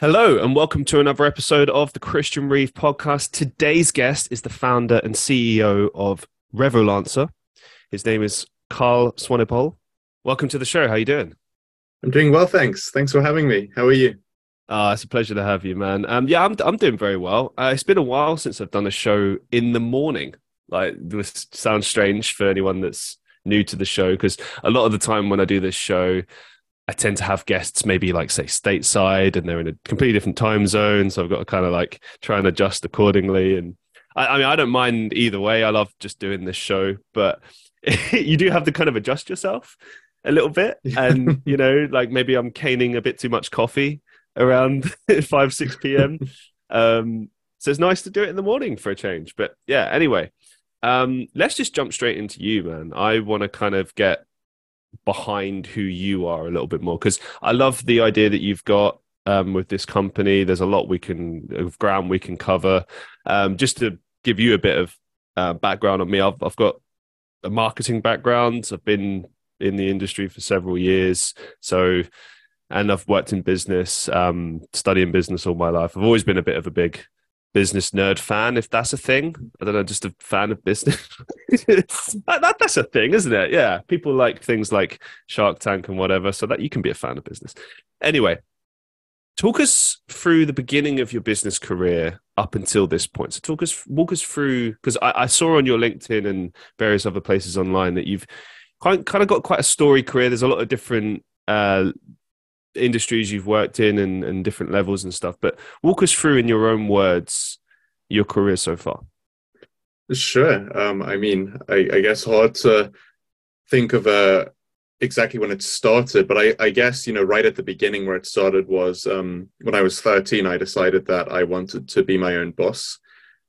Hello, and welcome to another episode of the Christian Reeve podcast. Today's guest is the founder and CEO of Revolancer. His name is Karl Swanepoel. Welcome to the show. How are you doing? I'm doing well, thanks. Thanks for having me. How are you? Uh, it's a pleasure to have you, man. Um, yeah, I'm I'm doing very well. Uh, it's been a while since I've done a show in the morning. Like, this sounds strange for anyone that's new to the show because a lot of the time when I do this show, I tend to have guests maybe like say stateside and they're in a completely different time zone. So I've got to kind of like try and adjust accordingly. And I, I mean, I don't mind either way. I love just doing this show, but you do have to kind of adjust yourself a little bit. And, you know, like maybe I'm caning a bit too much coffee around 5, 6 p.m. Um, so it's nice to do it in the morning for a change. But yeah, anyway, um, let's just jump straight into you, man. I want to kind of get behind who you are a little bit more because I love the idea that you've got um, with this company. There's a lot we can of ground we can cover. Um, just to give you a bit of uh, background on me, I've, I've got a marketing background. I've been in the industry for several years, so and I've worked in business, um, studying business all my life. I've always been a bit of a big business nerd fan, if that's a thing. I don't know, just a fan of business. that, that, that's a thing, isn't it? Yeah, people like things like Shark Tank and whatever, so that you can be a fan of business. Anyway, talk us through the beginning of your business career up until this point. So talk us, walk us through, because I, I, saw on your LinkedIn and various other places online that you've kind kind of got quite a story career. There's a lot of different uh, industries you've worked in and, and different levels and stuff. But walk us through in your own words your career so far. Sure. Um, I mean, I, I, guess hard to think of uh, exactly when it started, but I, I, guess you know right at the beginning where it started was um, when I was 13. I decided that I wanted to be my own boss,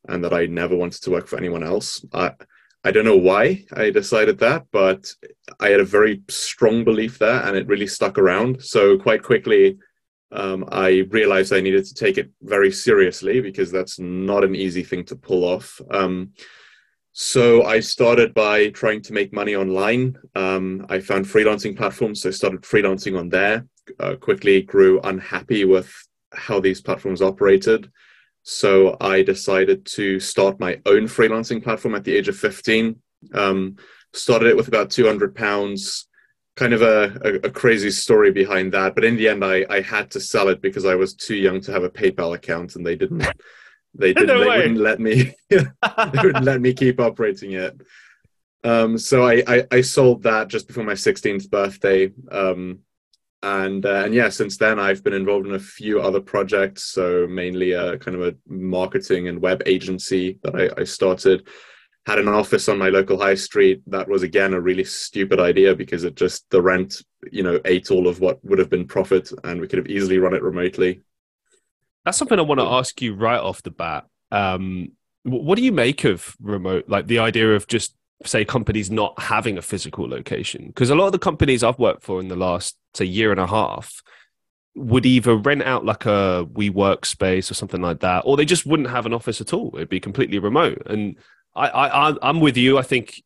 and that I never wanted to work for anyone else. I, I don't know why I decided that, but I had a very strong belief there and it really stuck around. So quite quickly, um, I realized I needed to take it very seriously because that's not an easy thing to pull off. Um, so I started by trying to make money online. Um, I found freelancing platforms, so I started freelancing on there. Uh, quickly grew unhappy with how these platforms operated. So I decided to start my own freelancing platform at the age of 15. Um, started it with about 200 pounds. Kind of a, a, a, crazy story behind that, but in the end, I, I had to sell it because I was too young to have a PayPal account, and they didn't they didn't no they wouldn't let me they wouldn't let me keep operating it. Um, so I, I, I sold that just before my 16th birthday. Um, and uh, and yeah, since then I've been involved in a few other projects. So mainly a kind of a marketing and web agency that I, I started. Had an office on my local high street. That was again a really stupid idea because it just the rent, you know, ate all of what would have been profit, and we could have easily run it remotely. That's something I want to ask you right off the bat. Um, what do you make of remote, like the idea of just say companies not having a physical location. Because a lot of the companies i've worked for in the last say year and a half would either rent out like a WeWork space or something like that or they just wouldn't have an office at all. It'd be completely remote. And i i i'm with you. I think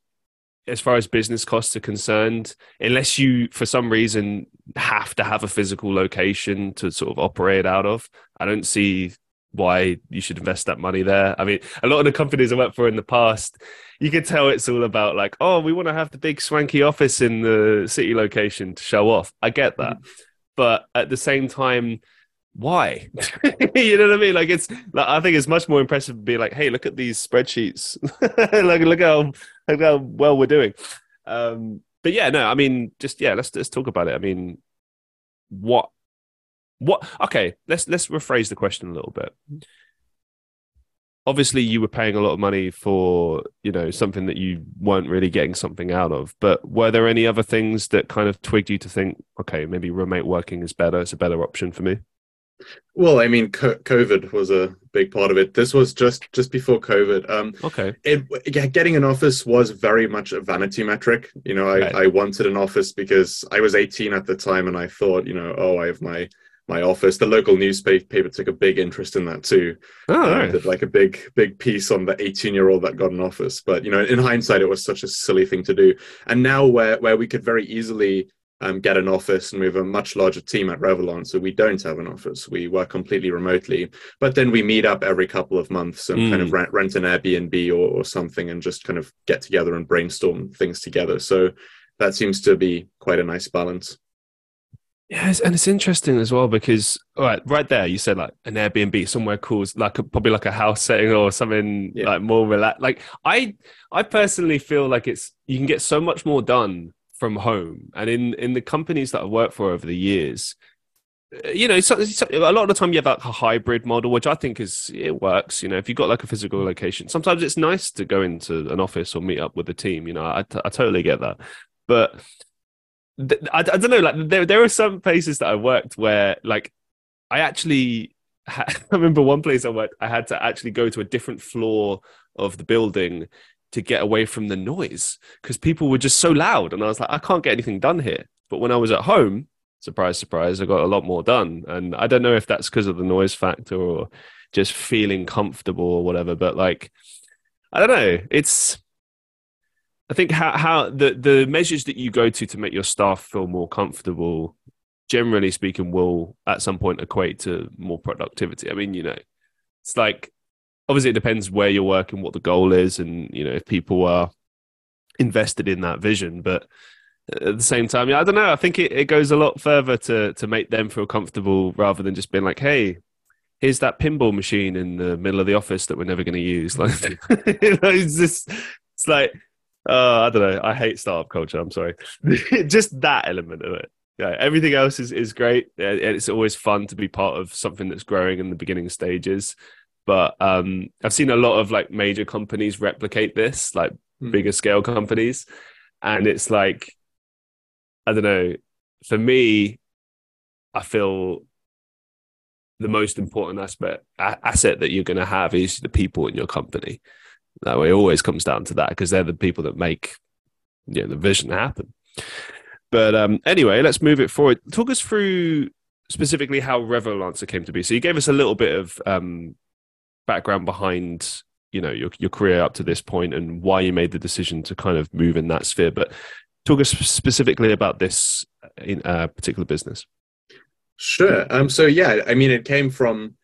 as far as business costs are concerned unless you for some reason have to have a physical location to sort of operate out of i don't see why you should invest that money there. I mean, a lot of the companies I worked for in the past, you could tell it's all about like, oh, we want to have the big swanky office in the city location to show off. I get that. Mm-hmm. But at the same time, why? you know what I mean? Like it's like I think it's much more impressive to be like, hey, look at these spreadsheets. like look how look how well we're doing. Um, but yeah, no, I mean, just yeah, let's let's talk about it. I mean, what what? Okay, let's let's rephrase the question a little bit. Obviously, you were paying a lot of money for you know something that you weren't really getting something out of. But were there any other things that kind of twigged you to think, okay, maybe remote working is better? It's a better option for me. Well, I mean, COVID was a big part of it. This was just just before COVID. Um, okay. It, getting an office was very much a vanity metric. You know, I, right. I wanted an office because I was 18 at the time, and I thought, you know, oh, I have my my office. The local newspaper took a big interest in that too. Oh, uh, did like a big big piece on the 18 year old that got an office. But you know, in hindsight, it was such a silly thing to do. And now where where we could very easily um, get an office, and we have a much larger team at Revolancer, so we don't have an office. We work completely remotely, but then we meet up every couple of months and mm. kind of hmm. rent, rent an Airbnb or, or something, and just kind of get together and brainstorm things together. So that seems to be quite a nice balance. Yes, and it's interesting as well because all right, right there you said like an Airbnb somewhere cool, like a, probably like a house setting or something yeah. like more relaxed. Like I, I personally feel like it's you can get so much more done from home, and in in the companies that I've worked for over the years, uh, you know, so, so, a lot of the time you have like a hybrid model, which I think is it works. You know, if you've got like a physical location, sometimes it's nice to go into an office or meet up with the team. You know, I, I totally get that, but I, I don't know. Like there, there are some places that I worked where, like, I actually I remember one place I worked. I had to actually go to a different floor of the building to get away from the noise because people were just so loud, and I was like, I can't get anything done here. But when I was at home, surprise, surprise, I got a lot more done. And I don't know if that's because of the noise factor or just feeling comfortable or whatever. But like, I don't know. It's I think how how the the measures that you go to to make your staff feel more comfortable, generally speaking, will at some point equate to more productivity. I mean, you know, it's like obviously it depends where you're working, what the goal is, and you know if people are invested in that vision. But at the same time, yeah, I don't know. I think it, it goes a lot further to to make them feel comfortable rather than just being like, hey. Here's that pinball machine in the middle of the office that we're never going to use. Like, it's just, it's like uh, I don't know. I hate startup culture. I'm sorry. Just that element of it. Yeah, everything else is, is great. It's always fun to be part of something that's growing in the beginning stages. But um, I've seen a lot of like major companies replicate this, like mm. bigger scale companies, and it's like I don't know. For me, I feel the most important aspect asset that you're going to have is the people in your company that way, always comes down to that because they're the people that make you know, the vision happen. But um, anyway, let's move it forward. Talk us through specifically how Revolancer came to be. So you gave us a little bit of um, background behind you know your your career up to this point and why you made the decision to kind of move in that sphere. But talk us specifically about this in a particular business. Sure. Um, so yeah, I mean, it came from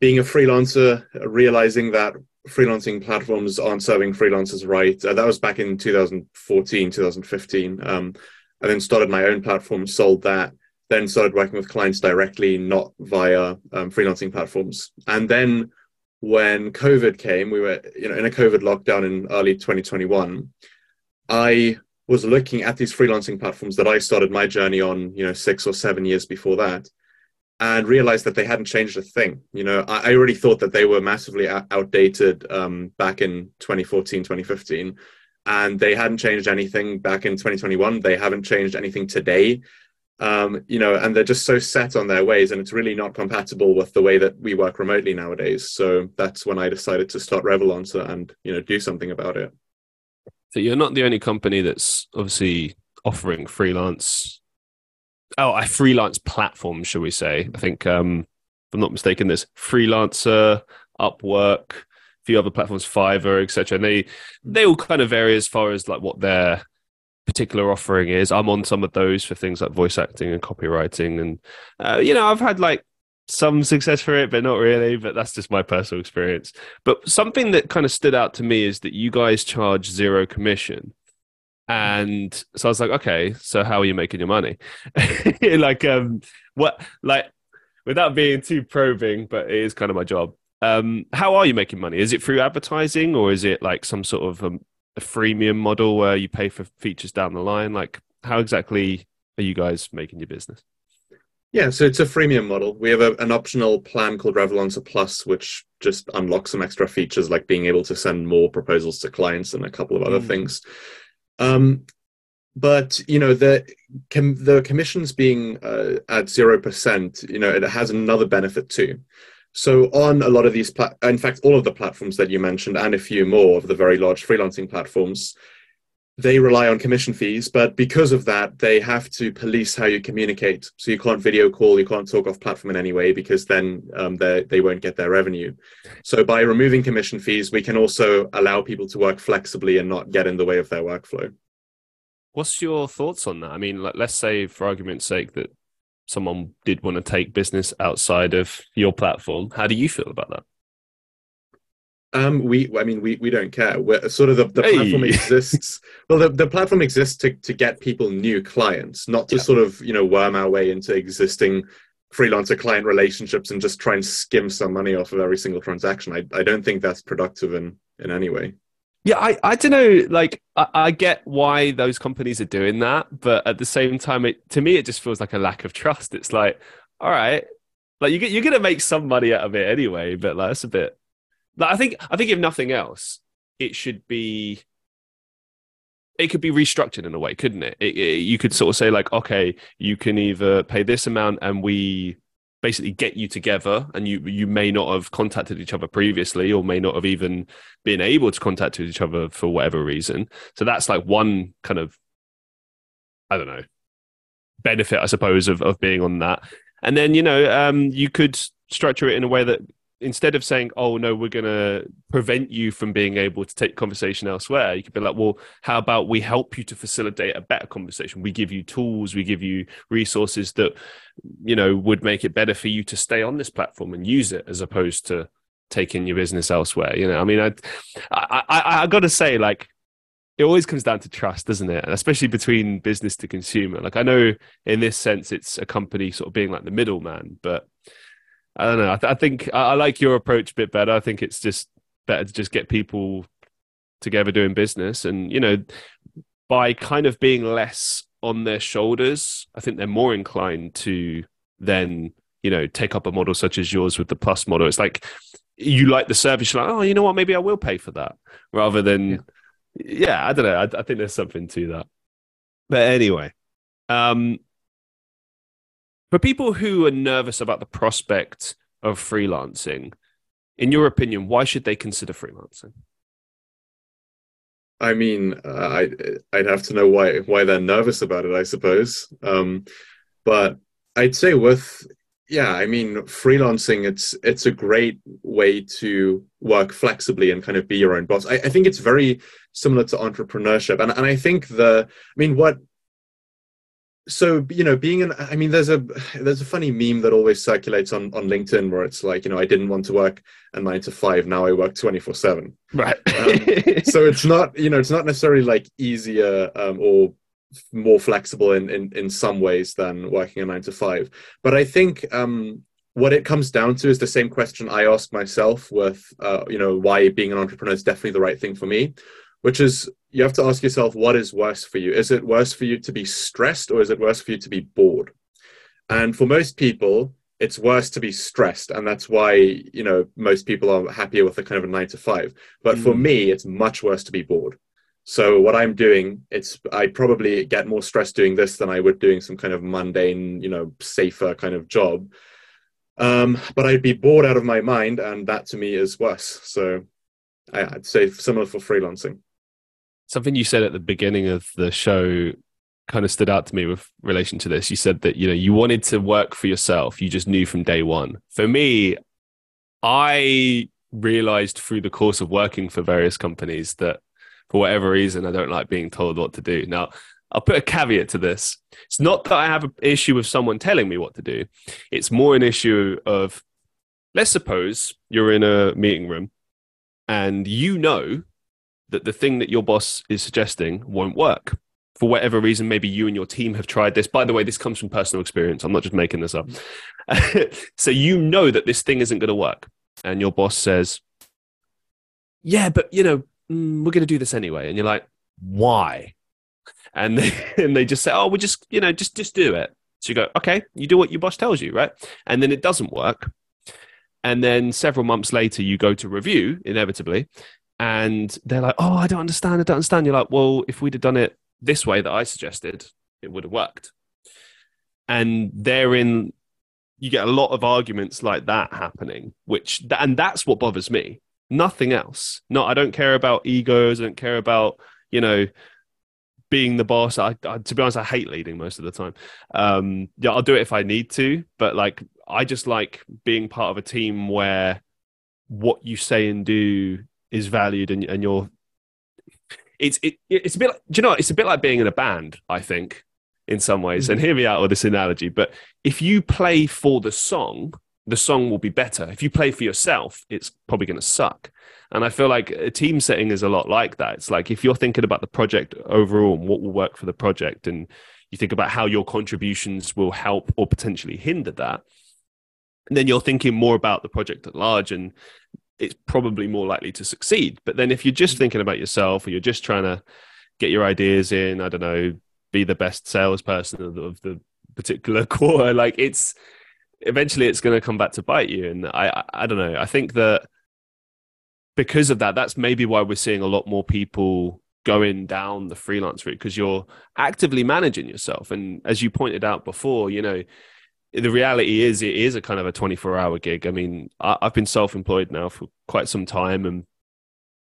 being a freelancer, realizing that freelancing platforms aren't serving freelancers right. Uh, that was back in 2014, 2015. Um, I then started my own platform, sold that, then started working with clients directly, not via um, freelancing platforms. And then when COVID came, we were you know in a COVID lockdown in early 2021. I was looking at these freelancing platforms that I started my journey on, you know, six or seven years before that, and realized that they hadn't changed a thing. You know, I, I already thought that they were massively outdated um, back in 2014, 2015, and they hadn't changed anything back in 2021. They haven't changed anything today. Um, you know, and they're just so set on their ways, and it's really not compatible with the way that we work remotely nowadays. So that's when I decided to start Revolancer and you know do something about it. So you're not the only company that's obviously offering freelance oh, a freelance platform, shall we say? I think, um, if I'm not mistaken, there's Freelancer, Upwork, a few other platforms, Fiverr, etc. And they they all kind of vary as far as like what their particular offering is. I'm on some of those for things like voice acting and copywriting, and uh, you know, I've had like some success for it, but not really. But that's just my personal experience. But something that kind of stood out to me is that you guys charge zero commission. And so I was like, okay, so how are you making your money? like, um, what, like, without being too probing, but it is kind of my job. Um, how are you making money? Is it through advertising or is it like some sort of um, a freemium model where you pay for features down the line? Like, how exactly are you guys making your business? Yeah, so it's a freemium model. We have a, an optional plan called Revolancer Plus, which just unlocks some extra features like being able to send more proposals to clients and a couple of other mm. things. Um, but you know the com- the commissions being uh, at zero percent, you know, it has another benefit too. So on a lot of these, pla- in fact, all of the platforms that you mentioned, and a few more of the very large freelancing platforms, they rely on commission fees. But because of that, they have to police how you communicate. So you can't video call, you can't talk off platform in any way, because then um, they won't get their revenue. So by removing commission fees, we can also allow people to work flexibly and not get in the way of their workflow. What's your thoughts on that? I mean, let's say, for argument's sake, that someone did want to take business outside of your platform. How do you feel about that? Um, we, I mean, we, we don't care. We're, sort of the, the hey. platform exists. Well, the, the platform exists to, to get people new clients, not to yeah. sort of, you know, worm our way into existing freelancer client relationships and just try and skim some money off of every single transaction. I, I don't think that's productive in, in any way. Yeah, I, I don't know. Like, I, I get why those companies are doing that, but at the same time, it to me, it just feels like a lack of trust. It's like, all right, like you get, you're gonna make some money out of it anyway, but like, that's a bit like, I think I think if nothing else, it should be. It could be restructured in a way, couldn't it? It, it? You could sort of say like, okay, you can either pay this amount, and we basically get you together, and you you may not have contacted each other previously, or may not have even been able to contact each other for whatever reason. So that's like one kind of, I don't know, benefit, I suppose, of of being on that. And then you know, um, you could structure it in a way that instead of saying, "Oh no, we're going to prevent you from being able to take conversation elsewhere," you could be like, "Well, how about we help you to facilitate a better conversation? We give you tools, we give you resources that you know would make it better for you to stay on this platform and use it, as opposed to taking your business elsewhere." You know, I mean, I, I, I, I got to say, like. It always comes down to trust, doesn't it? And especially between business to consumer. Like I know in this sense, it's a company sort of being like the middleman, but I don't know. I, th- I think I, I, like your approach a bit better. I think it's just better to just get people together doing business, and you know, by kind of being less on their shoulders, I think they're more inclined to then you know take up a model such as yours with the plus model. It's like you like the service, you're like, oh, you know what, maybe I will pay for that, rather than yeah, yeah I don't know. I, I think there's something to that. But anyway, um, for people who are nervous about the prospect of freelancing, in your opinion, why should they consider freelancing? I mean, uh, I I'd have to know why why they're nervous about it, I suppose. Um, but I'd say with yeah, I mean, freelancing it's it's a great way to work flexibly and kind of be your own boss. I, I think it's very similar to entrepreneurship, and and I think the I mean what so you know being an i mean there's a there's a funny meme that always circulates on on linkedin where it's like you know i didn't want to work a nine to five now i work 24 7 right. Um, so it's not you know it's not necessarily like easier um, or more flexible in, in in some ways than working a nine to five. But i think um what it comes down to is the same question i ask myself with uh, you know why being an entrepreneur is definitely the right thing for me which is you have to ask yourself what is worse for you? Is it worse for you to be stressed or is it worse for you to be bored? And for most people it's worse to be stressed. And that's why you know most people are happier with a kind of a 9 to 5 but mm. for me it's much worse to be bored. So what i'm doing it's i probably get more stress doing this than i would doing some kind of mundane you know safer kind of job. Um, but i'd be bored out of my mind and that to me is worse. So i'd say similar for freelancing something you said at the beginning of the show kind of stood out to me with relation to this. You said that you know you wanted to work for yourself. You just knew from day one. For me, I realized through the course of working for various companies that for whatever reason I don't like being told what to do. Now, I'll put a caveat to this. It's not that I have an issue with someone telling me what to do. It's more an issue of let's suppose you're in a meeting room and you know that the thing that your boss is suggesting won't work. For whatever reason maybe you and your team have tried this. By the way this comes from personal experience. I'm not just making this up. So you know that this thing isn't going to work. And your boss says yeah but you know mm, we're going to do this anyway. And you're like why? And they, and they just say oh we just you know just just do it. So you go okay you do what your boss tells you right? And then it doesn't work. And then several months later you go to review inevitably and they're like, "Oh, I don't understand. I don't understand." You're like, "Well, if we'd have done it this way that I suggested, it would have worked." And therein, you get a lot of arguments like that happening, which and that's what bothers me. Nothing else. No, I don't care about egos. I don't care about you know being the boss. I, I, to be honest, I hate leading most of the time. Um, yeah, I'll do it if I need to, but like I just like being part of a team where what you say and do is valued and, and you're it's it, it's a bit. Like, do you know? It's a bit like being in a band. I think in some ways. Mm-hmm. And hear me out with this analogy. But if you play for the song, the song will be better. If you play for yourself, it's probably going to suck. And I feel like a team setting is a lot like that. It's like if you're thinking about the project overall and what will work for the project, and you think about how your contributions will help or potentially hinder that, and then you're thinking more about the project at large and it's probably more likely to succeed. But then if you're just mm. thinking about yourself or you're just trying to get your ideas in, I don't know, be the best salesperson of the, of the particular quarter, like it's eventually it's going to come back to bite you. And I, I, I don't know. I think that because of that, that's maybe why we're seeing a lot more people going down the freelance route because you're actively managing yourself. And as you pointed out before, you know, the reality is it is a kind of a 24 hour gig. I mean, I, have been self employed now for quite some time and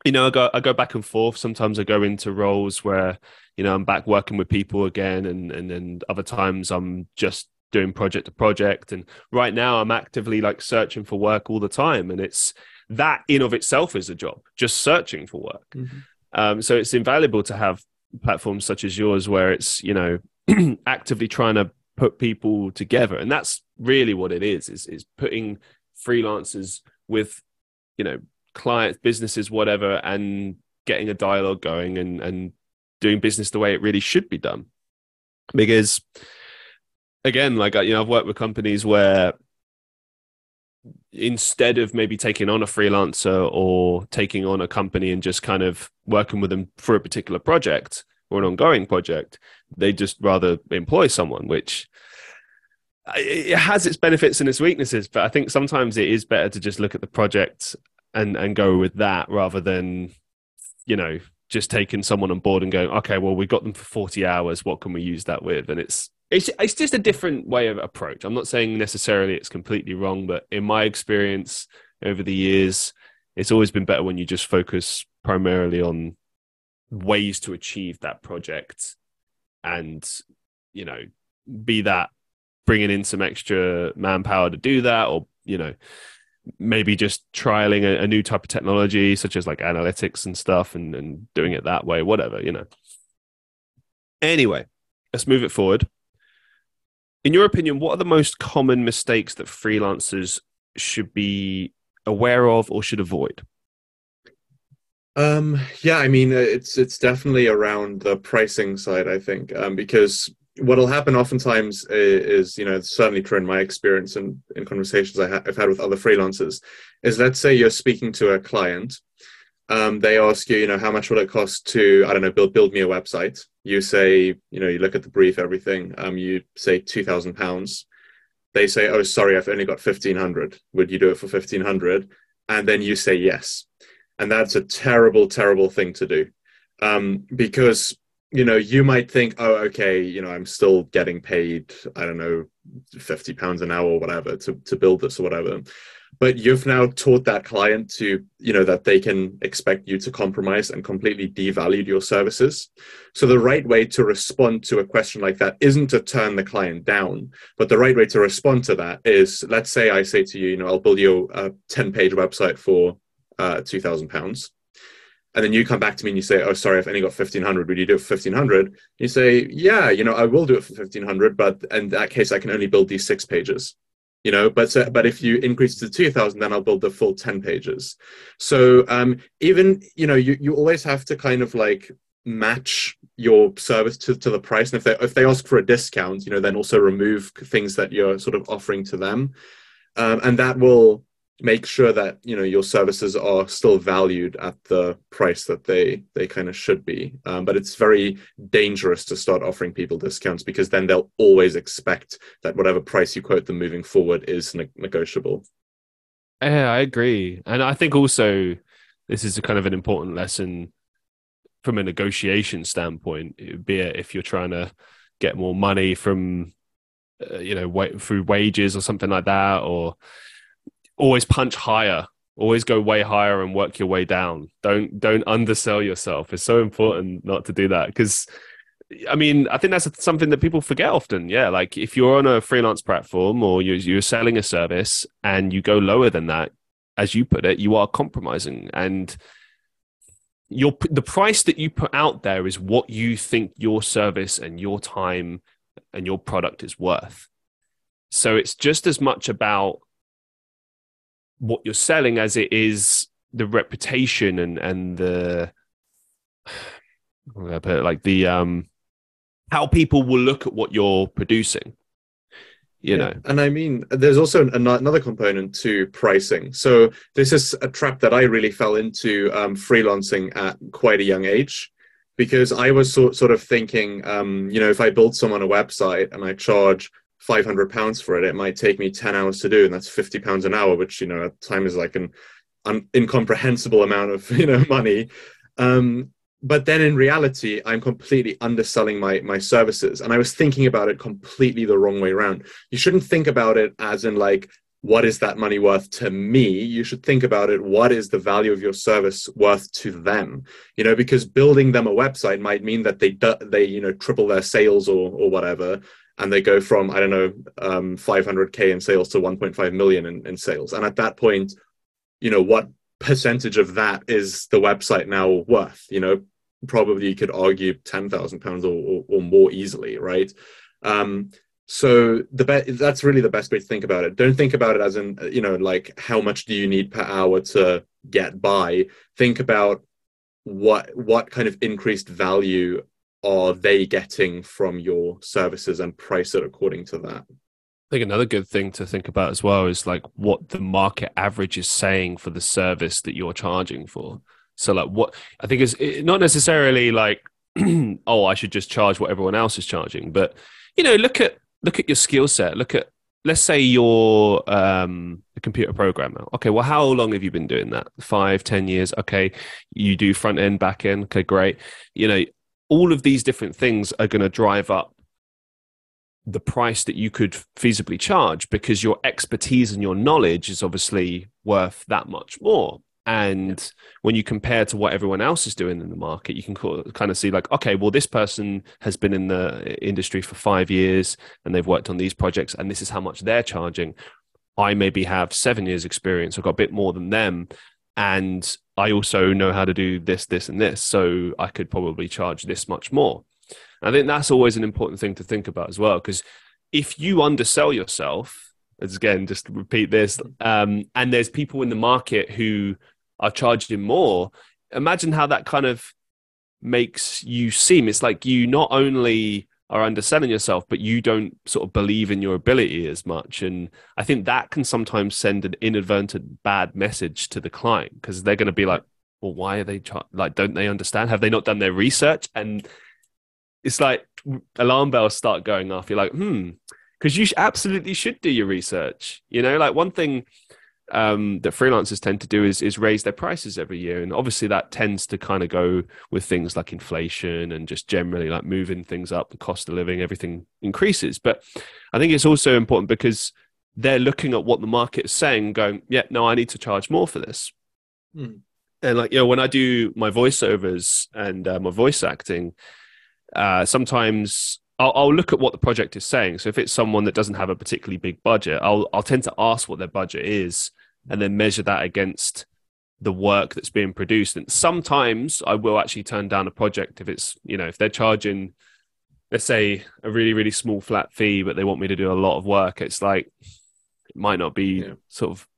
you know, I go I go back and forth. Sometimes I go into roles where, you know, I'm back working with people again and and then other times I'm just doing project to project. And right now I'm actively like searching for work all the time. And it's that in of itself is a job, just searching for work. Mm-hmm. Um, so it's invaluable to have platforms such as yours where it's, you know, actively trying to put people together. And that's really what it is, is, is putting freelancers with, you know, clients, businesses, whatever, and getting a dialogue going and, and doing business the way it really should be done. Because again, like, you know, I've worked with companies where instead of maybe taking on a freelancer or taking on a company and just kind of working with them for a particular project or an ongoing project, they just rather employ someone, which it has its benefits and its weaknesses. But I think sometimes it is better to just look at the project and and go with that rather than you know just taking someone on board and going, okay, well we got them for forty hours. What can we use that with? And it's it's it's just a different way of approach. I'm not saying necessarily it's completely wrong, but in my experience over the years, it's always been better when you just focus primarily on ways to achieve that project and you know be that bringing in some extra manpower to do that or you know maybe just trialing a, a, new type of technology such as like analytics and stuff and, and doing it that way whatever you know anyway let's move it forward in your opinion, what are the most common mistakes that freelancers should be aware of or should avoid? Um, yeah, I mean, it's it's definitely around the pricing side. I think um, because what'll happen oftentimes is, you know, certainly true in my experience and in conversations I have had with other freelancers, is let's say you're speaking to a client um, they ask you, you know, how much will it cost to, I don't know, build build me a website. You say, you know, you look at the brief, everything. Um, you say two thousand pounds. They say, oh, sorry, I've only got fifteen hundred. Would you do it for fifteen hundred? And then you say yes, and that's a terrible, terrible thing to do, um, because you know you might think, oh, okay, you know, I'm still getting paid, I don't know, fifty pounds an hour or whatever to to build this or whatever. But you've now taught that client to you know that they can expect you to compromise and completely devalue your services. So the right way to respond to a question like that isn't to turn the client down but the right way to respond to that is let's say i say to you you know i'll build you a 10 page website for uh, 2000 pounds. And then you come back to me and you say oh sorry i've only got 1500 would you do it for 1500 you say yeah you know i will do it for 1500 but in that case i can only build these six pages. You know but but if you increase it to 2000 then i'll build the full 10 pages. So um even you know you, you always have to kind of like match your service to, to the price. And if they if they ask for a discount you know then also remove things that you're sort of offering to them. Um, and that will make sure that you know your services are still valued at the price that they they kind of should be. Um, but it's very dangerous to start offering people discounts because then they'll always expect that whatever price you quote them moving forward is ne- negotiable. Yeah i agree. And i think also this is kind of an important lesson from a negotiation standpoint be it if you're trying to get more money from uh, you know wa- through wages or something like that or always punch higher always go way higher and work your way down. Don't don't undersell yourself. It's so important not to do that because i mean i think that's something that people forget often. Yeah like if you're on a freelance platform or you're, you're selling a service and you go lower than that as you put it you are compromising. And your the price that you put out there is what you think your service and your time and your product is worth. So it's just as much about what you're selling as it is the reputation and and the put it, like the um how people will look at what you're producing you yeah. know and i mean there's also another component to pricing so this is a trap that i really fell into um, freelancing at quite a young age because i was so, sort of thinking um, you know if i build someone a website and i charge 500 pounds for it it might take me 10 hours to do and that's 50 pounds an hour which you know at time is like an, an incomprehensible amount of you know money. Um, but then in reality i'm completely underselling my my services and i was thinking about it completely the wrong way around. You shouldn't think about it as in like what is that money worth to me? You should think about it what is the value of your service worth to them? You know because building them a website might mean that they they you know triple their sales or or whatever and they go from i don't know um, 500k in sales to 1.5 million in, in sales and at that point you know what percentage of that is the website now worth you know probably you could argue ten thousand pounds or, or more easily, right? Um, so the be- that's really the best way to think about it. Don't think about it as in you know like how much do you need per hour to get by. Think about what what kind of increased value are they getting from your services and price it according to that. I think another good thing to think about as well is like what the market average is saying for the service that you're charging for. So like what I think is not necessarily like oh I should just charge what everyone else is charging, but you know look at look at your skill set. Look at let's say you're um, a computer programmer. Okay, well how long have you been doing that? Five, ten years. Okay, you do front end, back end. Okay, great. You know all of these different things are going to drive up the price that you could feasibly charge because your expertise and your knowledge is obviously worth that much more. And yeah. when you compare to what everyone else is doing in the market you can kind of see like okay well this person has been in the industry for five years and they've worked on these projects and this is how much they're charging. I maybe have seven years experience. I've got a bit more than them and i also know how to do this this and this so i could probably charge this much more. I think that's always an important thing to think about as well because if you undersell yourself as again just repeat this um, and there's people in the market who are charging more imagine how that kind of makes you seem. It's like you not only are underselling yourself but you don't sort of believe in your ability as much. And i think that can sometimes send an inadvertent bad message to the client because they're going to be like well why are they char- like don't they understand? Have they not done their research? And it's like alarm bells start going off. You're like hmm because you absolutely should do your research. You know like one thing um, that freelancers tend to do is is raise their prices every year, and obviously that tends to kind of go with things like inflation and just generally like moving things up, the cost of living, everything increases. But I think it's also important because they're looking at what the market is saying, going, yeah, no, I need to charge more for this. Hmm. And like you know, when I do my voiceovers and uh, my voice acting, uh, sometimes I'll, I'll, look at what the project is saying. So if it's someone that doesn't have a particularly big budget, I'll I'll tend to ask what their budget is and then measure that against the work that's being produced. And sometimes I will actually turn down a project if it's, you know, if they're charging, let's say, a really, really small flat fee, but they want me to do a lot of work. It's like, it might not be yeah. sort of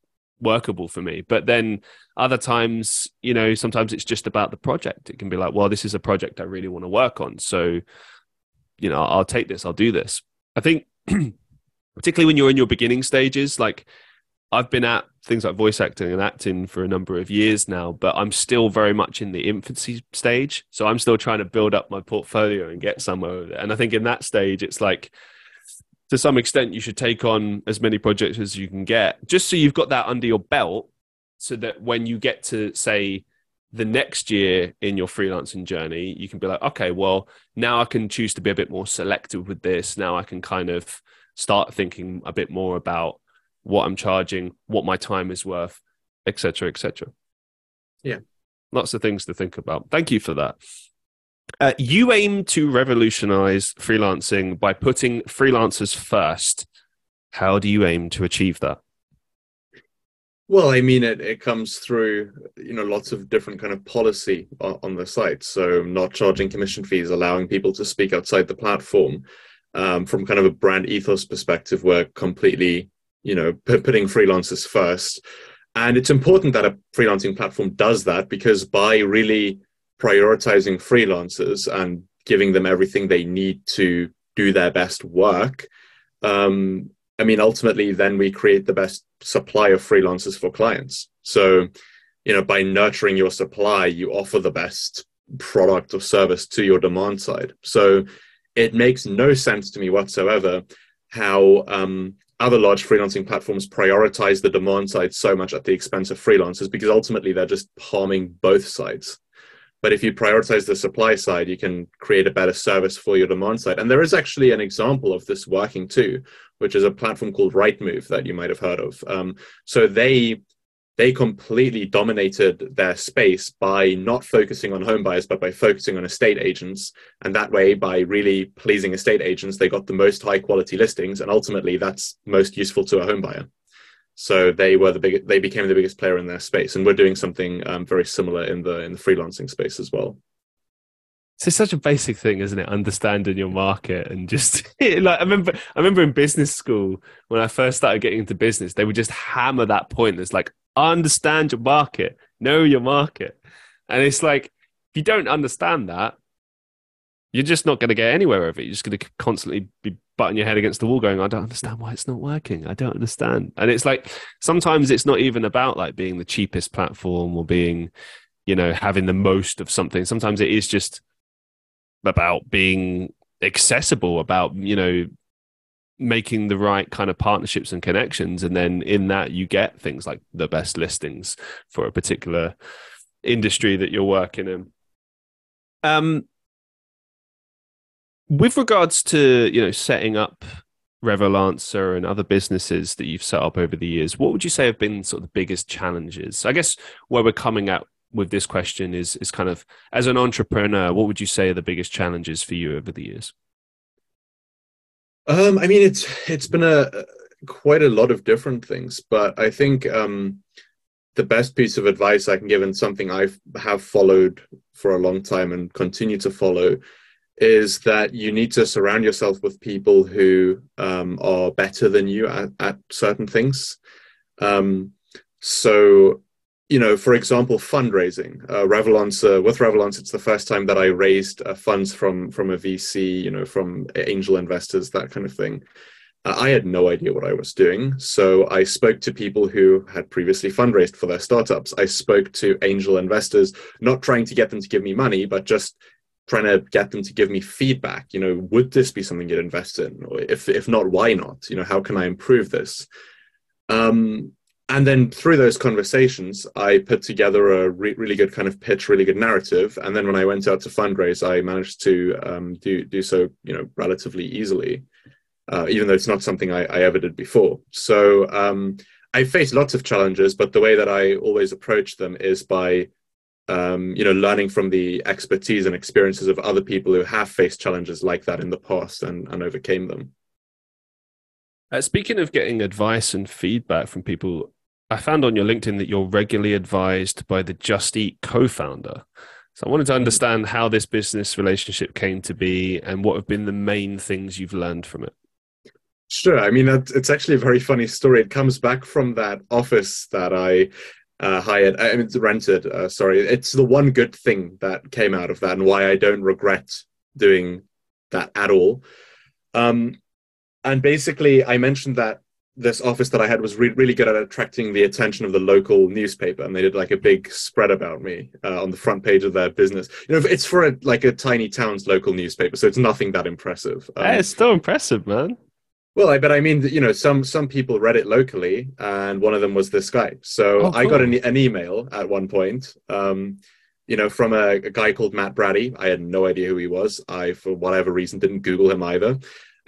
workable for me. But then other times, you know, sometimes it's just about the project. It can be like, well, this is a project I really want to work on. So, you know, I'll take this, I'll do this. I think, particularly when you're in your beginning stages, like I've been at things like voice acting and acting for a number of years now, but I'm still very much in the infancy stage. So I'm still trying to build up my portfolio and get somewhere with it. And I think in that stage, it's like, to some extent, you should take on as many projects as you can get, just so you've got that under your belt, so that when you get to say the next year in your freelancing journey, you can be like, okay, well, now I can choose to be a bit more selective with this. Now I can kind of start thinking a bit more about what I'm charging, what my time is worth, etc., etc. Yeah, lots of things to think about. Thank you for that. Uh, you aim to revolutionize freelancing by putting freelancers first. How do you aim to achieve that? Well, I mean, it, it comes through, you know, lots of different kind of policy on, the site. So not charging commission fees, allowing people to speak outside the platform. Um, from kind of a brand ethos perspective, we're completely, you know, p- putting freelancers first. And it's important that a freelancing platform does that because by really prioritizing freelancers and giving them everything they need to do their best work, um, I mean, ultimately, then we create the best supply of freelancers for clients. So, you know, by nurturing your supply, you offer the best product or service to your demand side. So, it makes no sense to me whatsoever how um, other large freelancing platforms prioritize the demand side so much at the expense of freelancers because ultimately they're just harming both sides. But if you prioritize the supply side, you can create a better service for your demand side. And there is actually an example of this working too, which is a platform called Rightmove that you might have heard of. Um, so they they completely dominated their space by not focusing on home buyers, but by focusing on estate agents. And that way, by really pleasing estate agents, they got the most high quality listings. And ultimately, that's most useful to a home buyer. So they were the big, they became the biggest player in their space. And we're doing something um, very similar in the, in the freelancing space as well. So it's such a basic thing, isn't it? Understanding your market and just like I remember, I remember in business school when I first started getting into business, they would just hammer that point. It's like understand your market, know your market. And it's like, if you don't understand that, you're just not going to get anywhere with it. You're just going to constantly be butting your head against the wall going, I don't understand why it's not working. I don't understand. And it's like, sometimes it's not even about like being the cheapest platform or being, you know, having the most of something. Sometimes it is just about being accessible, about, you know, making the right kind of partnerships and connections and then in that you get things like the best listings for a particular industry that you're working in um with regards to you know setting up Revolancer and other businesses that you've set up over the years, what would you say have been sort of the biggest challenges? I guess where we're coming at with this question is is kind of as an entrepreneur, what would you say are the biggest challenges for you over the years? Um, I mean, it's it's been a quite a lot of different things, but I think um, the best piece of advice I can give, and something I have followed for a long time and continue to follow, is that you need to surround yourself with people who um, are better than you at, at certain things. Um, so you know, for example, fundraising. Uh, Revolancer, with Revolancer, it's the first time that I raised uh, funds from from a VC, you know, from angel investors, that kind of thing. Uh, I had no idea what I was doing, so I spoke to people who had previously fundraised for their startups. I spoke to angel investors, not trying to get them to give me money, but just trying to get them to give me feedback. You know, would this be something you'd invest in? Or if if not, why not? You know, how can I improve this? Um, and then through those conversations, I put together a re- really good kind of pitch, really good narrative. And then when I went out to fundraise, I managed to um, do do so, you know, relatively easily, uh, even though it's not something I, I ever did before. So um, I faced lots of challenges, but the way that I always approach them is by, um, you know, learning from the expertise and experiences of other people who have faced challenges like that in the past and, and overcame them. Uh, speaking of getting advice and feedback from people, I found on your LinkedIn that you're regularly advised by the Just Eat co founder. So I wanted to hmm. understand how this business relationship came to be and what have been the main things you've learned from it. Sure. I mean, it's actually a very funny story. It comes back from that office that I uh, hired, I mean, rented. Uh, sorry. It's the one good thing that came out of that and why I don't regret doing that at all. Um, and basically, I mentioned that this office that I had was re- really good at attracting the attention of the local newspaper, and they did like a big spread about me uh, on the front page of their business. You know, it's for a, like a tiny town's local newspaper, so it's nothing that impressive. Um, it's still impressive, man. Well, I bet I mean, you know, some some people read it locally, and one of them was this guy. So oh, cool. I got an, an, email at one point. Um, you know, from a, a guy called Matt Brady. I had no idea who he was. I, for whatever reason, didn't Google him either.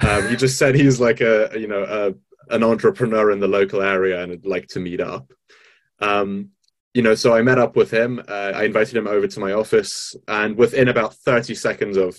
Um, he just said he's like a you know a an entrepreneur in the local area and would like to meet up. Um, you know, so I met up with him. Uh, I invited him over to my office, and within about thirty seconds of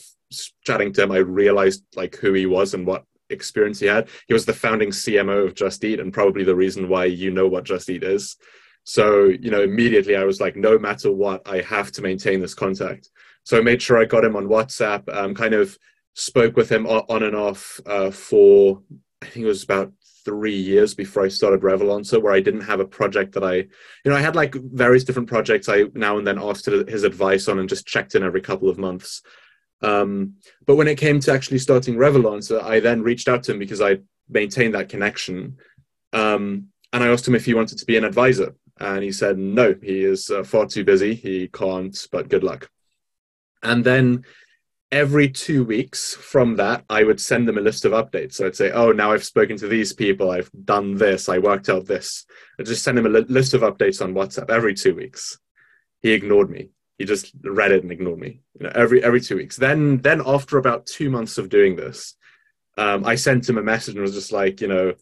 chatting to him, I realized like who he was and what experience he had. He was the founding CMO of Just Eat and probably the reason why you know what Just Eat is. So, you know, immediately I was like, no matter what, I have to maintain this contact. So I made sure I got him on WhatsApp, um, kind of spoke with him on and off uh, for, I think it was about three years before I started Revolancer, where I didn't have a project that I, you know, I had like various different projects I now and then asked his advice on and just checked in every couple of months. Um, but when it came to actually starting Revolancer, I then reached out to him because I maintained that connection. Um, and I asked him if he wanted to be an advisor. And he said, no, he is uh, far too busy. He can't, but good luck. And then every two weeks from that, I would send them a list of updates. So I'd say, oh, now I've spoken to these people. I've done this. I worked out this. I just send him a li- list of updates on WhatsApp every two weeks. He ignored me. He just read it and ignored me. You know, every every two weeks. Then then after about two months of doing this, um, I sent him a message and was just like, you know,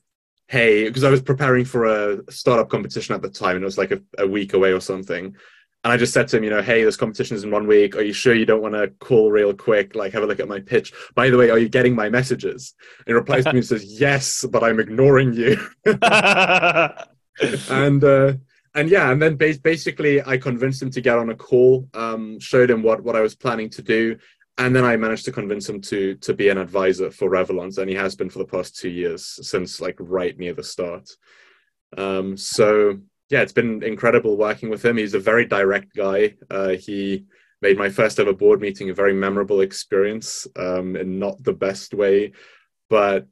hey, because I was preparing for a startup competition at the time and it was like a, a week away or something. And I just said to him, you know, hey, this competition is in one week. Are you sure you don't want to call real quick? Like, have a look at my pitch. By the way, are you getting my messages? And he replies to me and says, yes, but I'm ignoring you. and, uh, and yeah, and then basically I convinced him to get on a call, um, showed him what, what I was planning to do and then I managed to convince him to to be an advisor for Revolancer, and he has been for the past two years since like right near the start. Um, so yeah, it's been incredible working with him. He's a very direct guy. Uh, he made my first ever board meeting a very memorable experience um, in not the best way, but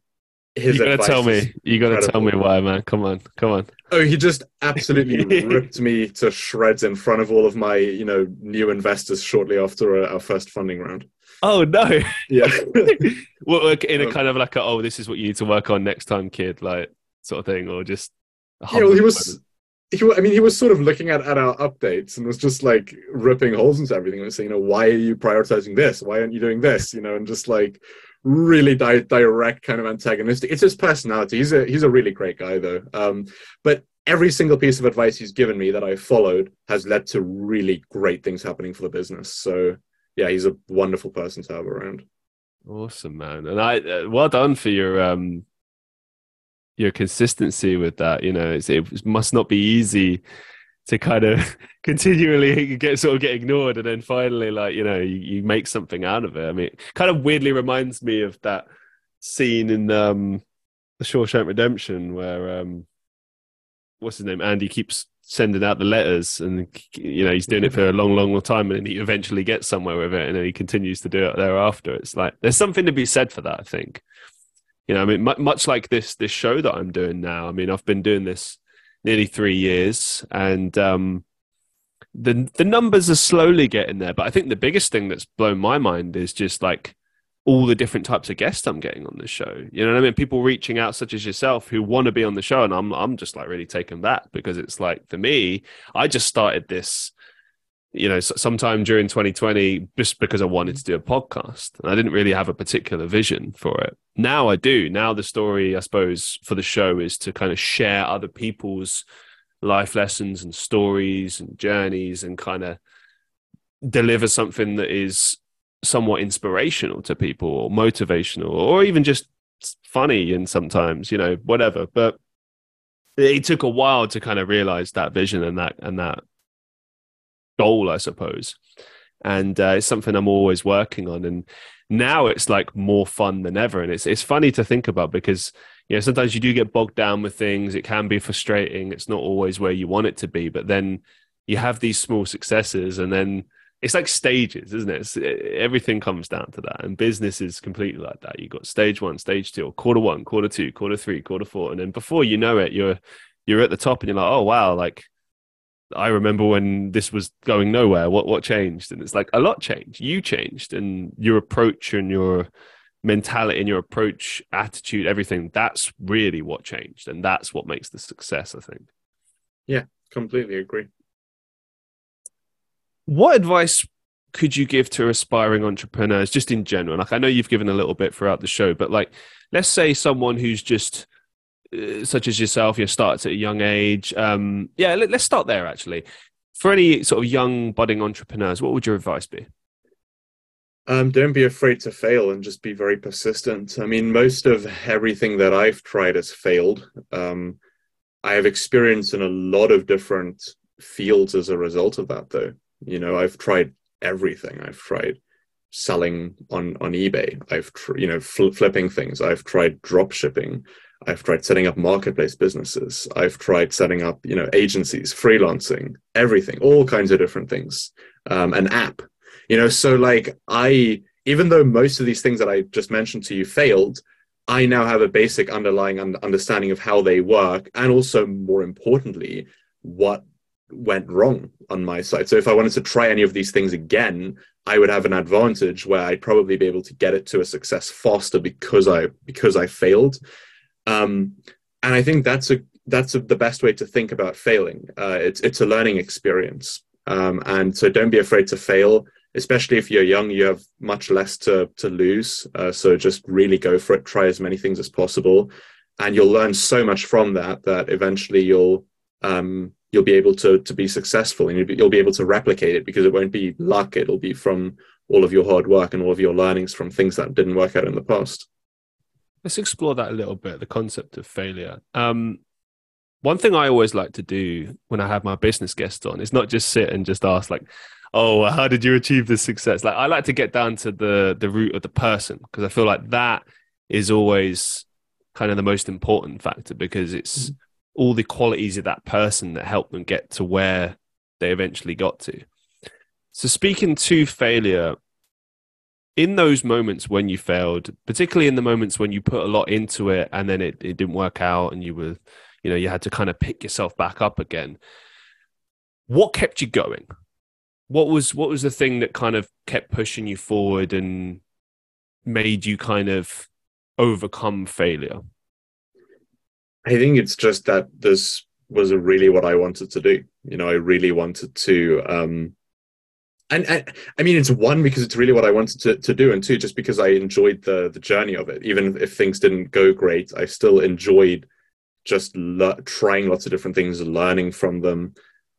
his you gotta tell me. You gotta incredible. tell me why, man. Come on, come on. Oh, he just absolutely ripped me to shreds in front of all of my, you know, new investors shortly after our first funding round. Oh no! Yeah. well, in a um, kind of like a, oh, this is what you need to work on next time, kid, like sort of thing, or just. Yeah, well, he was. He, I mean, he was sort of looking at, at our updates and was just like ripping holes into everything and saying, you know, why are you prioritizing this? Why aren't you doing this? You know, and just like really di- direct kind of antagonistic. It's his personality. He's a he's a really great guy though. Um, but every single piece of advice he's given me that I followed has led to really great things happening for the business. So yeah, he's a wonderful person to have around. Awesome, man, and I uh, well done for your um your consistency with that. You know, it must not be easy to kind of continually get sort of get ignored and then finally like you know you, you, make something out of it. I mean it kind of weirdly reminds me of that scene in um the shawshank redemption where um what's his name? Andy keeps sending out the letters and you know he's doing it for a long long long time and he eventually gets somewhere with it and then he continues to do it thereafter. It's like there's something to be said for that i think. You know i mean much like this this show that i'm doing now i mean i've been doing this nearly three years, and um, the the numbers are slowly getting there. But I think the biggest thing that's blown my mind is just like all the different types of guests I'm getting on the show. You know what I mean? People reaching out, such as yourself, who want to be on the show, and I'm I'm just like really taken back because it's like for me, I just started this you know, sometime during 2020, just because I wanted mm. to do a podcast. And I didn't really have a particular vision for it. Now I do. Now the story, I suppose, for the show is to kind of share other people's life lessons and stories and journeys and kind of deliver something that is somewhat inspirational to people or motivational or even just funny and sometimes, you know, whatever. But it took a while to kind of realize that vision and that and that goal, I suppose. And uh, it's something I'm always working on. And now it's like more fun than ever. And it's it's funny to think about because you know sometimes you do get bogged down with things. It can be frustrating. It's not always where you want it to be. But then you have these small successes, and then it's like stages, isn't it? it? Everything comes down to that, and business is completely like that. You've got stage one, stage two, quarter one, quarter two, quarter three, quarter four, and then before you know it, you're you're at the top, and you're like, oh wow, like I remember when this was going nowhere. What what changed? And it's like a lot changed. You changed, and your approach and your mentality and your approach, attitude, everything. That's really what changed, and that's what makes the success. I think. Yeah, completely agree. What advice could you give to aspiring entrepreneurs, just in general? Like I know you've given a little bit throughout the show, but like, let's say someone who's just such as yourself, you started at a young age. Um, yeah, let, us start there actually. For any sort of young budding entrepreneurs, what would your advice be? Um, don't be afraid to fail and just be very persistent. I mean, most of everything that I've tried has failed. Um, I have experience in a lot of different fields as a result of that, though. You know, I've tried everything. I've tried selling on on eBay. I've tr- you know fl- flipping things. I've tried drop shipping. I've tried setting up marketplace businesses. I've tried setting up you know agencies, freelancing, everything, all kinds of different things. Um, an app you know so like i even though most of these things that i just mentioned to you failed i now have a basic underlying un- understanding of how they work and also more importantly what went wrong on my side so if i wanted to try any of these things again i would have an advantage where i'd probably be able to get it to a success faster because i because i failed um, and i think that's a that's a, the best way to think about failing uh, it's it's a learning experience um, and so don't be afraid to fail especially if you're young, you have much less to to lose. Uh, so just really go for it. Try as many things as possible, and you'll learn so much from that that eventually you'll um, you'll be able to to be successful, and you'll be, you'll be able to replicate it because it won't be luck. It'll be from all of your hard work and all of your learnings from things that didn't work out in the past. Let's explore that a little bit. The concept of failure. Um, one thing I always like to do when I have my business guests on is not just sit and just ask like, oh, how did you achieve this success? Like I like to get down to the the root of the person because I feel like that is always kind of the most important factor because it's mm-hmm. all the qualities of that person that help them get to where they eventually got to. So speaking to failure, in those moments when you failed, particularly in the moments when you put a lot into it and then it, it didn't work out and you were, you know, you had to kind of pick yourself back up again. What kept you going? what was what was the thing that kind of kept pushing you forward and made you kind of overcome failure? I think it's just that this was really what I wanted to do. You know, I really wanted to um and, and, I mean, it's one because it's really what I wanted to, to do, and two, just because I enjoyed the the journey of it. Even if things didn't go great, I still enjoyed just le- trying lots of different things, learning from them.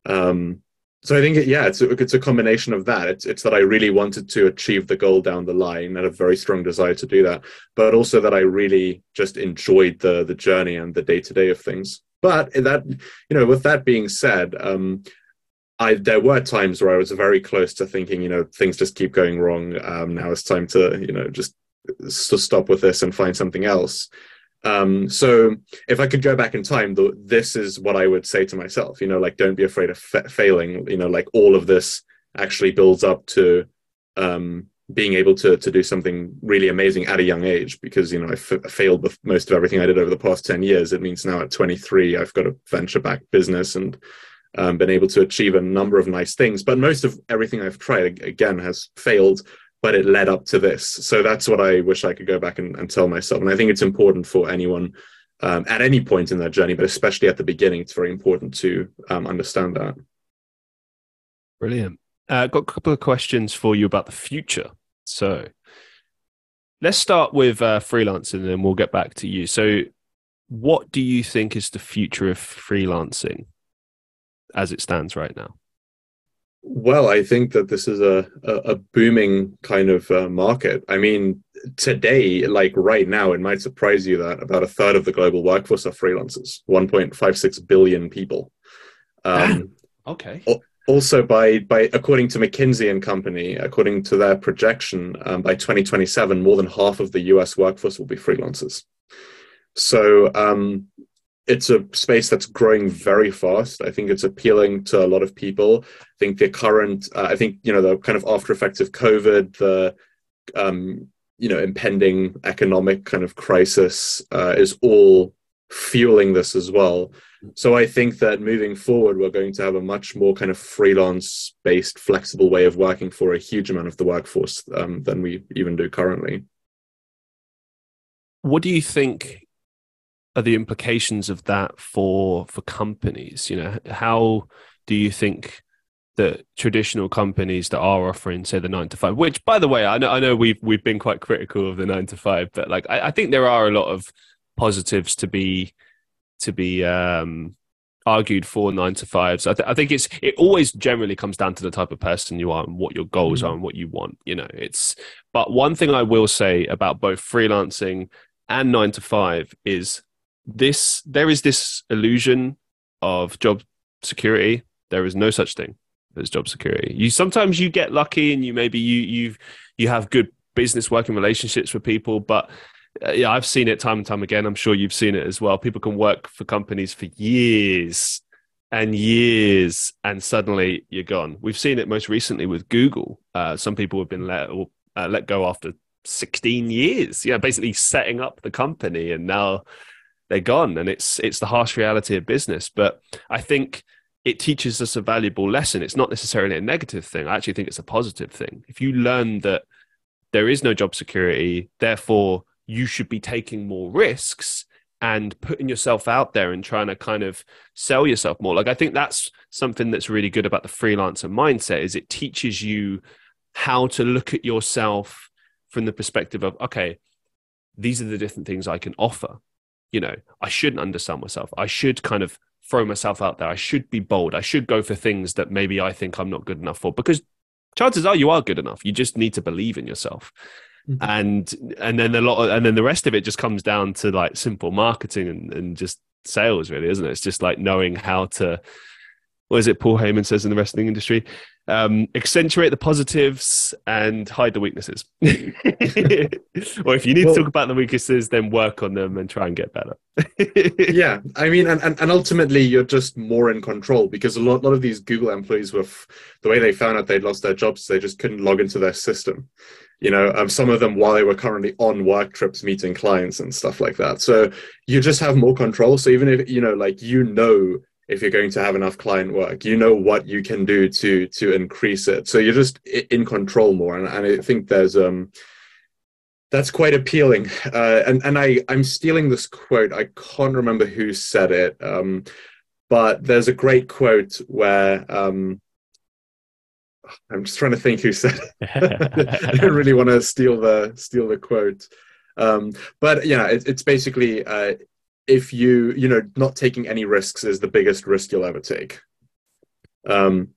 Um, so I think yeah, it's a, it's a combination of that. It's it's that I really wanted to achieve the goal down the line and a very strong desire to do that, but also that I really just enjoyed the the journey and the day to day of things. But that you know, with that being said, um, I there were times where I was very close to thinking, you know, things just keep going wrong. Um, now it's time to you know just to stop with this and find something else. Um, so if I could go back in time, the, this is what I would say to myself. You know, like don't be afraid of fa- failing. You know, like all of this actually builds up to um, being able to to do something really amazing at a young age. Because you know I, f- failed with most of everything I did over the past ten years. It means now at 23, I've got a venture back business and um, been able to achieve a number of nice things. But most of everything I've tried again has failed but it led up to this. So that's what I wish I could go back and, and tell myself. And I think it's important for anyone um, at any point in their journey, but especially at the beginning, it's very important to um, understand that. Brilliant. Uh, got a couple of questions for you about the future. So let's start with uh, freelancing and then we'll get back to you. So, what do you think is the future of freelancing as it stands right now? Well, I think that this is a, a, a booming kind of uh, market. I mean, today, like right now, it might surprise you that about a third of the global workforce are freelancers, 1.56 billion people. Um, okay. Also, by by according to McKinsey and Company, according to their projection, um, by 2027, more than half of the U.S. workforce will be freelancers. So um, it's a space that's growing very fast. I think it's appealing to a lot of people. I think the current, uh, I think you know, the kind of after effects of COVID, the um, you know, impending economic kind of crisis uh, is all fueling this as well. So I think that moving forward, we're going to have a much more kind of freelance-based, flexible way of working for a huge amount of the workforce um, than we even do currently. What do you think are the implications of that for for companies? You know, how do you think that traditional companies that are offering, say, the nine to five, which, by the way, I know I know we've we've been quite critical of the nine to five, but like I, I think there are a lot of positives to be to be um, argued for nine to fives. I, th- I, think it's it always generally comes down to the type of person you are and what your goals mm-hmm. are and what you want. You know, it's. But one thing I will say about both freelancing and nine to five is this: there is this illusion of job security. There is no such thing as job security. You sometimes you get lucky and you maybe you you you have good business working relationships with people, but uh, yeah, I've seen it time and time again. I'm sure you've seen it as well. People can work for companies for years and years, and suddenly you're gone. We've seen it most recently with Google. Uh, some people have been let or, uh, let go after 16 years. Yeah, basically setting up the company, and now they're gone. And it's it's the harsh reality of business. But I think it teaches us a valuable lesson. It's not necessarily a negative thing. I actually think it's a positive thing. If you learn that there is no job security, therefore you should be taking more risks and putting yourself out there and trying to kind of sell yourself more. Like I think that's something that's really good about the freelancer mindset is it teaches you how to look at yourself from the perspective of okay, these are the different things I can offer. You know, I shouldn't undersell myself. I should kind of throw myself out there. I should be bold. I should go for things that maybe I think I'm not good enough for because chances are you are good enough. You just need to believe in yourself. Mm-hmm. And and then a lot of, and then the rest of it just comes down to like simple marketing and, and just sales really, isn't it? It's just like knowing how to what is it Paul Heyman says in the wrestling industry? Um, accentuate the positives and hide the weaknesses. or if you need well, to talk about the weaknesses, then work on them and try and get better. yeah, I mean, and, and, and ultimately, you're just more in control because a lot, lot of these Google employees were f- the way they found out they'd lost their jobs, they just couldn't log into their system. You know, um, some of them while they were currently on work trips meeting clients and stuff like that. So you just have more control. So even if, you know, like you know if you're going to have enough client work you know what you can do to to increase it. So you're just in control more. And, and i think there's um that's quite appealing. Uh, and and i i'm stealing this quote. I can't remember who said it um but there's a great quote where um i'm just trying to think who said it. I don't really want to steal the steal the quote. Um but yeah it, it's basically uh if you you know not taking any risks is the biggest risk you'll ever take. Um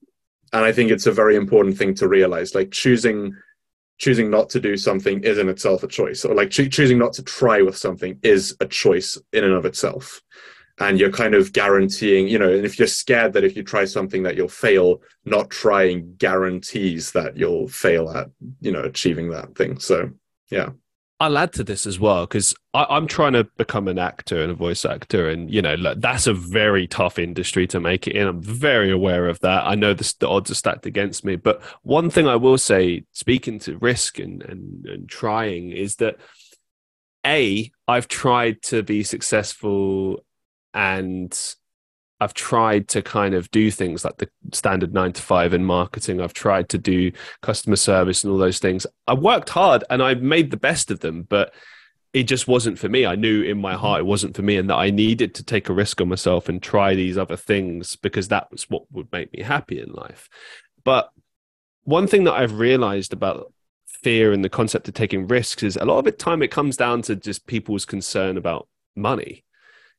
and i think it's a very important thing to realize like choosing choosing not to do something is in itself a choice or like cho- choosing not to try with something is a choice in and of itself. And you're kind of guaranteeing you know and if you're scared that if you try something that you'll fail not trying guarantees that you'll fail at you know achieving that thing. So yeah I'll add to this as well because I'm trying to become an actor and a voice actor, and you know look, that's a very tough industry to make it in. I'm very aware of that. I know the, the odds are stacked against me, but one thing I will say, speaking to risk and, and, and trying, is that a I've tried to be successful and I've tried to kind of do things like the standard nine to five in marketing. I've tried to do customer service and all those things. I worked hard and I made the best of them, but it just wasn't for me. I knew in my heart it mm-hmm. wasn't for me and that I needed to take a risk on myself and try these other things because that was what would make me happy in life. But one thing that I've realized about fear and the concept of taking risks is a lot of the time it comes down to just people's concern about money.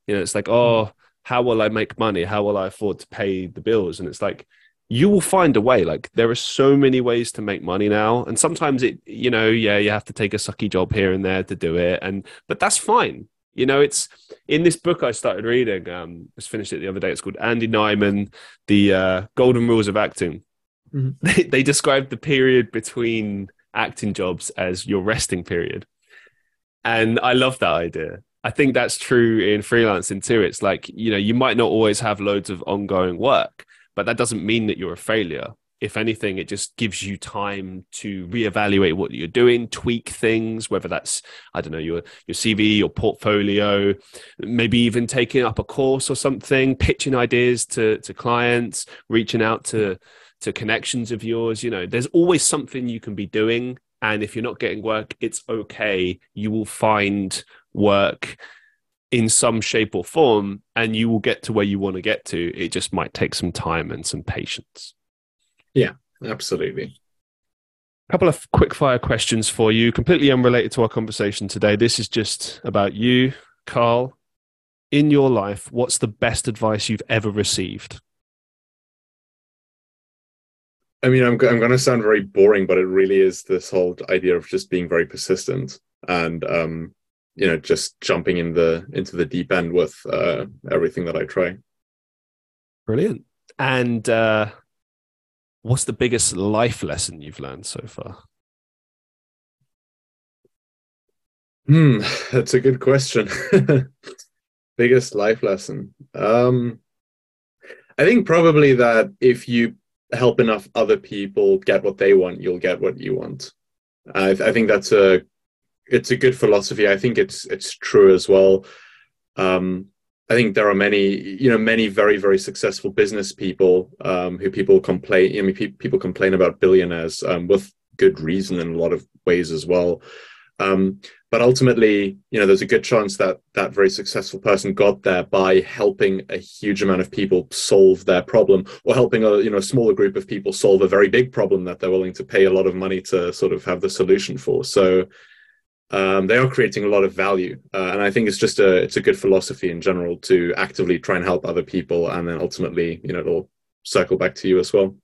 You know, it's like, mm-hmm. oh, how will I make money? How will I afford to pay the bills? And it's like, you will find a way. Like there are so many ways to make money now. And sometimes it, you know, yeah, you have to take a sucky job here and there to do it. And, but that's fine. You know, it's in this book I started reading, um, just finished it the other day. It's called Andy Nyman, The uh, Golden Rules of Acting. Mm-hmm. They, they describe the period between acting jobs as your resting period. And I love that idea I think that's true in freelancing too. It's like, you know, you might not always have loads of ongoing work, but that doesn't mean that you're a failure. If anything, it just gives you time to reevaluate what you're doing, tweak things, whether that's, I don't know, your, your CV, your portfolio, maybe even taking up a course or something, pitching ideas to, to clients, reaching out to, to connections of yours. You know, there's always something you can be doing. And if you're not getting work, it's okay. You will find work in some shape or form and you will get to where you want to get to. It just might take some time and some patience. Yeah absolutely. A couple of quick fire questions for you completely unrelated to our conversation today. This is just about you Karl. In your life, what's the best advice you've ever received? I mean, I'm I'm going to sound very boring, but it really is this whole idea of just being very persistent and um, you know just jumping in the into the deep end with uh, everything that I try. Brilliant. And uh, what's the biggest life lesson you've learned so far? Hmm, that's a good question. biggest life lesson. Um, I think probably that if you help enough other people get what they want, you'll get what you want. I, I think that's a it's a good philosophy. I think it's it's true as well. Um, I think there are many, you know, many very, very successful business people um, who people complain. I mean, pe- people complain about billionaires um, with good reason in a lot of ways as well. Um, but ultimately, you know, there's a good chance that that very successful person got there by helping a huge amount of people solve their problem, or helping a you know smaller group of people solve a very big problem that they're willing to pay a lot of money to sort of have the solution for. So um, they are creating a lot of value, uh, and I think it's just a it's a good philosophy in general to actively try and help other people, and then ultimately, you know, it'll circle back to you as well.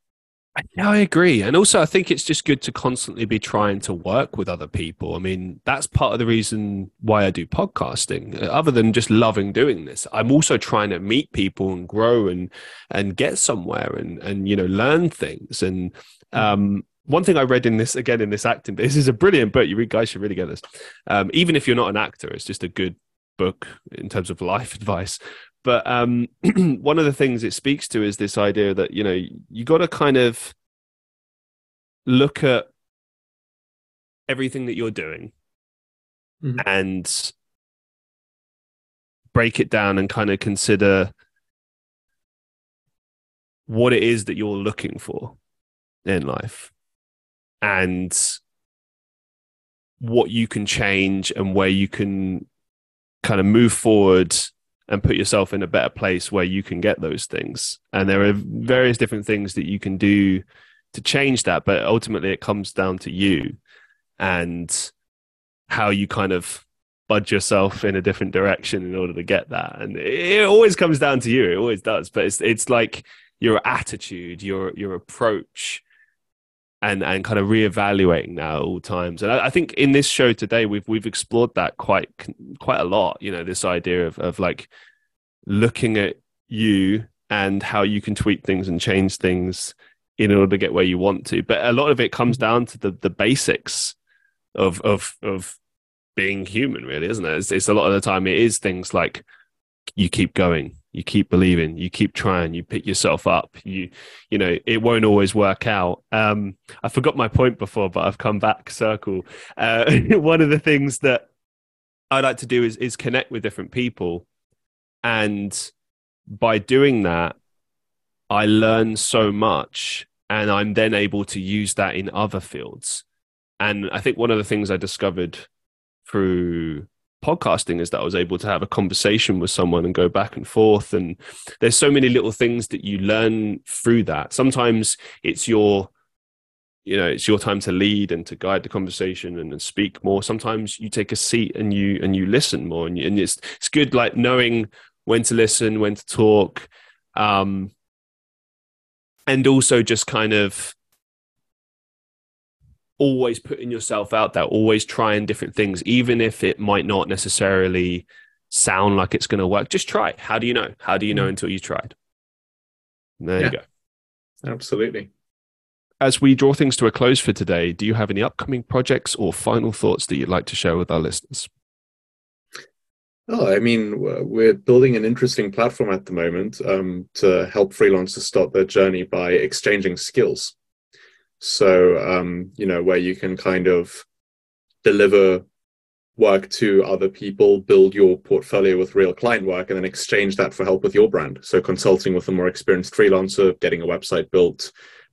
Yeah, I agree. And also, I think it's just good to constantly be trying to work with other people. I mean, that's part of the reason why I do podcasting. Uh, other than just loving doing this, I'm also trying to meet people and grow and and get somewhere and and you know learn things. And mm. um, one thing I read in this again in this acting, this is a brilliant book. You guys should really get this. Um, even if you're not an actor, it's just a good book in terms of life advice. But um, one of the things it speaks to is this idea that you know you got to kind of look at everything that you're doing mm-hmm. and break it down and kind of consider what it is that you're looking for in life and what you can change and where you can kind of move forward and put yourself in a better place where you can get those things. And there are various different things that you can do to change that, but ultimately it comes down to you and how you kind of budge yourself in a different direction in order to get that. And it always comes down to you. It always does. But it's it's like your attitude, your your approach, and and kind of reevaluating that at all times. And I, I, think in this show today, we've we've explored that quite quite a lot. You know, this idea of of like looking at you and how you can tweak things and change things in order to get where you want to. But a lot of it comes down to the the basics of of of being human, really, isn't it? It's, it's a lot of the time it is things like you keep going you keep believing you keep trying you pick yourself up you you know it won't always work out. Um i forgot my point before but i've come back circle. Uh, one of the things that i like to do is is connect with different people. And by doing that i learn so much and i'm then able to use that in other fields. And i think one of the things i discovered through podcasting is that I was able to have a conversation with someone and go back and forth. And there's so many little things that you learn through that. Sometimes it's your you know it's your time to lead and to guide the conversation and, and speak more sometimes you take a seat and you and you listen more and, you, and it's it's good like knowing when to listen when to talk um and also just kind of always putting yourself out there, always trying different things, even if it might not necessarily sound like it's going to work. Just try. How do you know? How do you know mm. until you tried? There yeah, you go. Absolutely. As we draw things to a close for today, do you have any upcoming projects or final thoughts that you'd like to share with our listeners? Oh, I mean, we're building an interesting platform at the moment um, to help freelancers start their journey by exchanging skills. So, um, you know, where you can kind of deliver work to other people, build your portfolio with real client work, and then exchange that for help with your brand. So, consulting with a more experienced freelancer, getting a website built,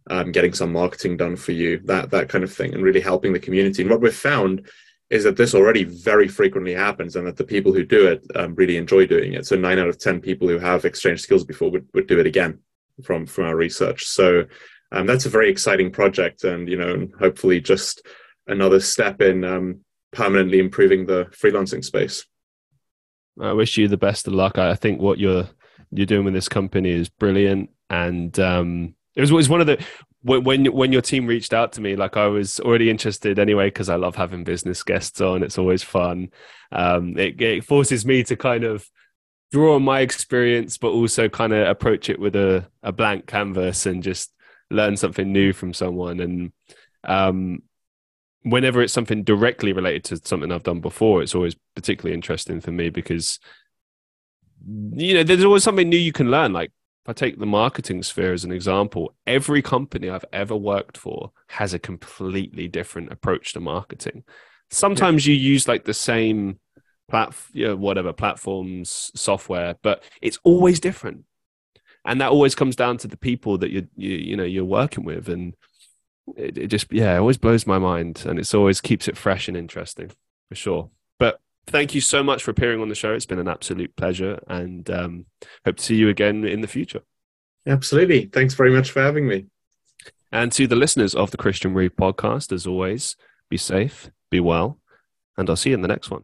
um, getting some marketing done for you, that that kind of thing, and really helping the community. And what we've found is that this already very frequently happens, and that the people who do it um, really enjoy doing it. So, nine out of ten people who have exchanged skills before would, would do it again from from our research. So um, that's a very exciting project, and you know, hopefully just another step in um, permanently improving the freelancing space. I wish you the best of luck. I think what you're you're doing with this company is brilliant, and um, it was, was one of the when when your team reached out to me, like I was already interested anyway because I love having business guests on. It's always fun. Um, it, it forces me to kind of draw on my experience, but also kind of approach it with a, a blank canvas and just learn something new from someone. And um, whenever it's something directly related to something I've done before, it's always particularly interesting for me because you know there's always something new you can learn. Like if I take the marketing sphere as an example, every company I've ever worked for has a completely different approach to marketing. Sometimes yeah. you use like the same platform, you know, whatever platforms, software, but it's always different, and that always comes down to the people that you you you know you're working with, and it, it just yeah, it always blows my mind, and it's always keeps it fresh and interesting for sure. But thank you so much for appearing on the show. It's been an absolute pleasure, and um, hope to see you again in the future. Absolutely. Thanks very much for having me. And to the listeners of the Christian Reeve podcast, as always, be safe, be well, and I'll see you in the next one.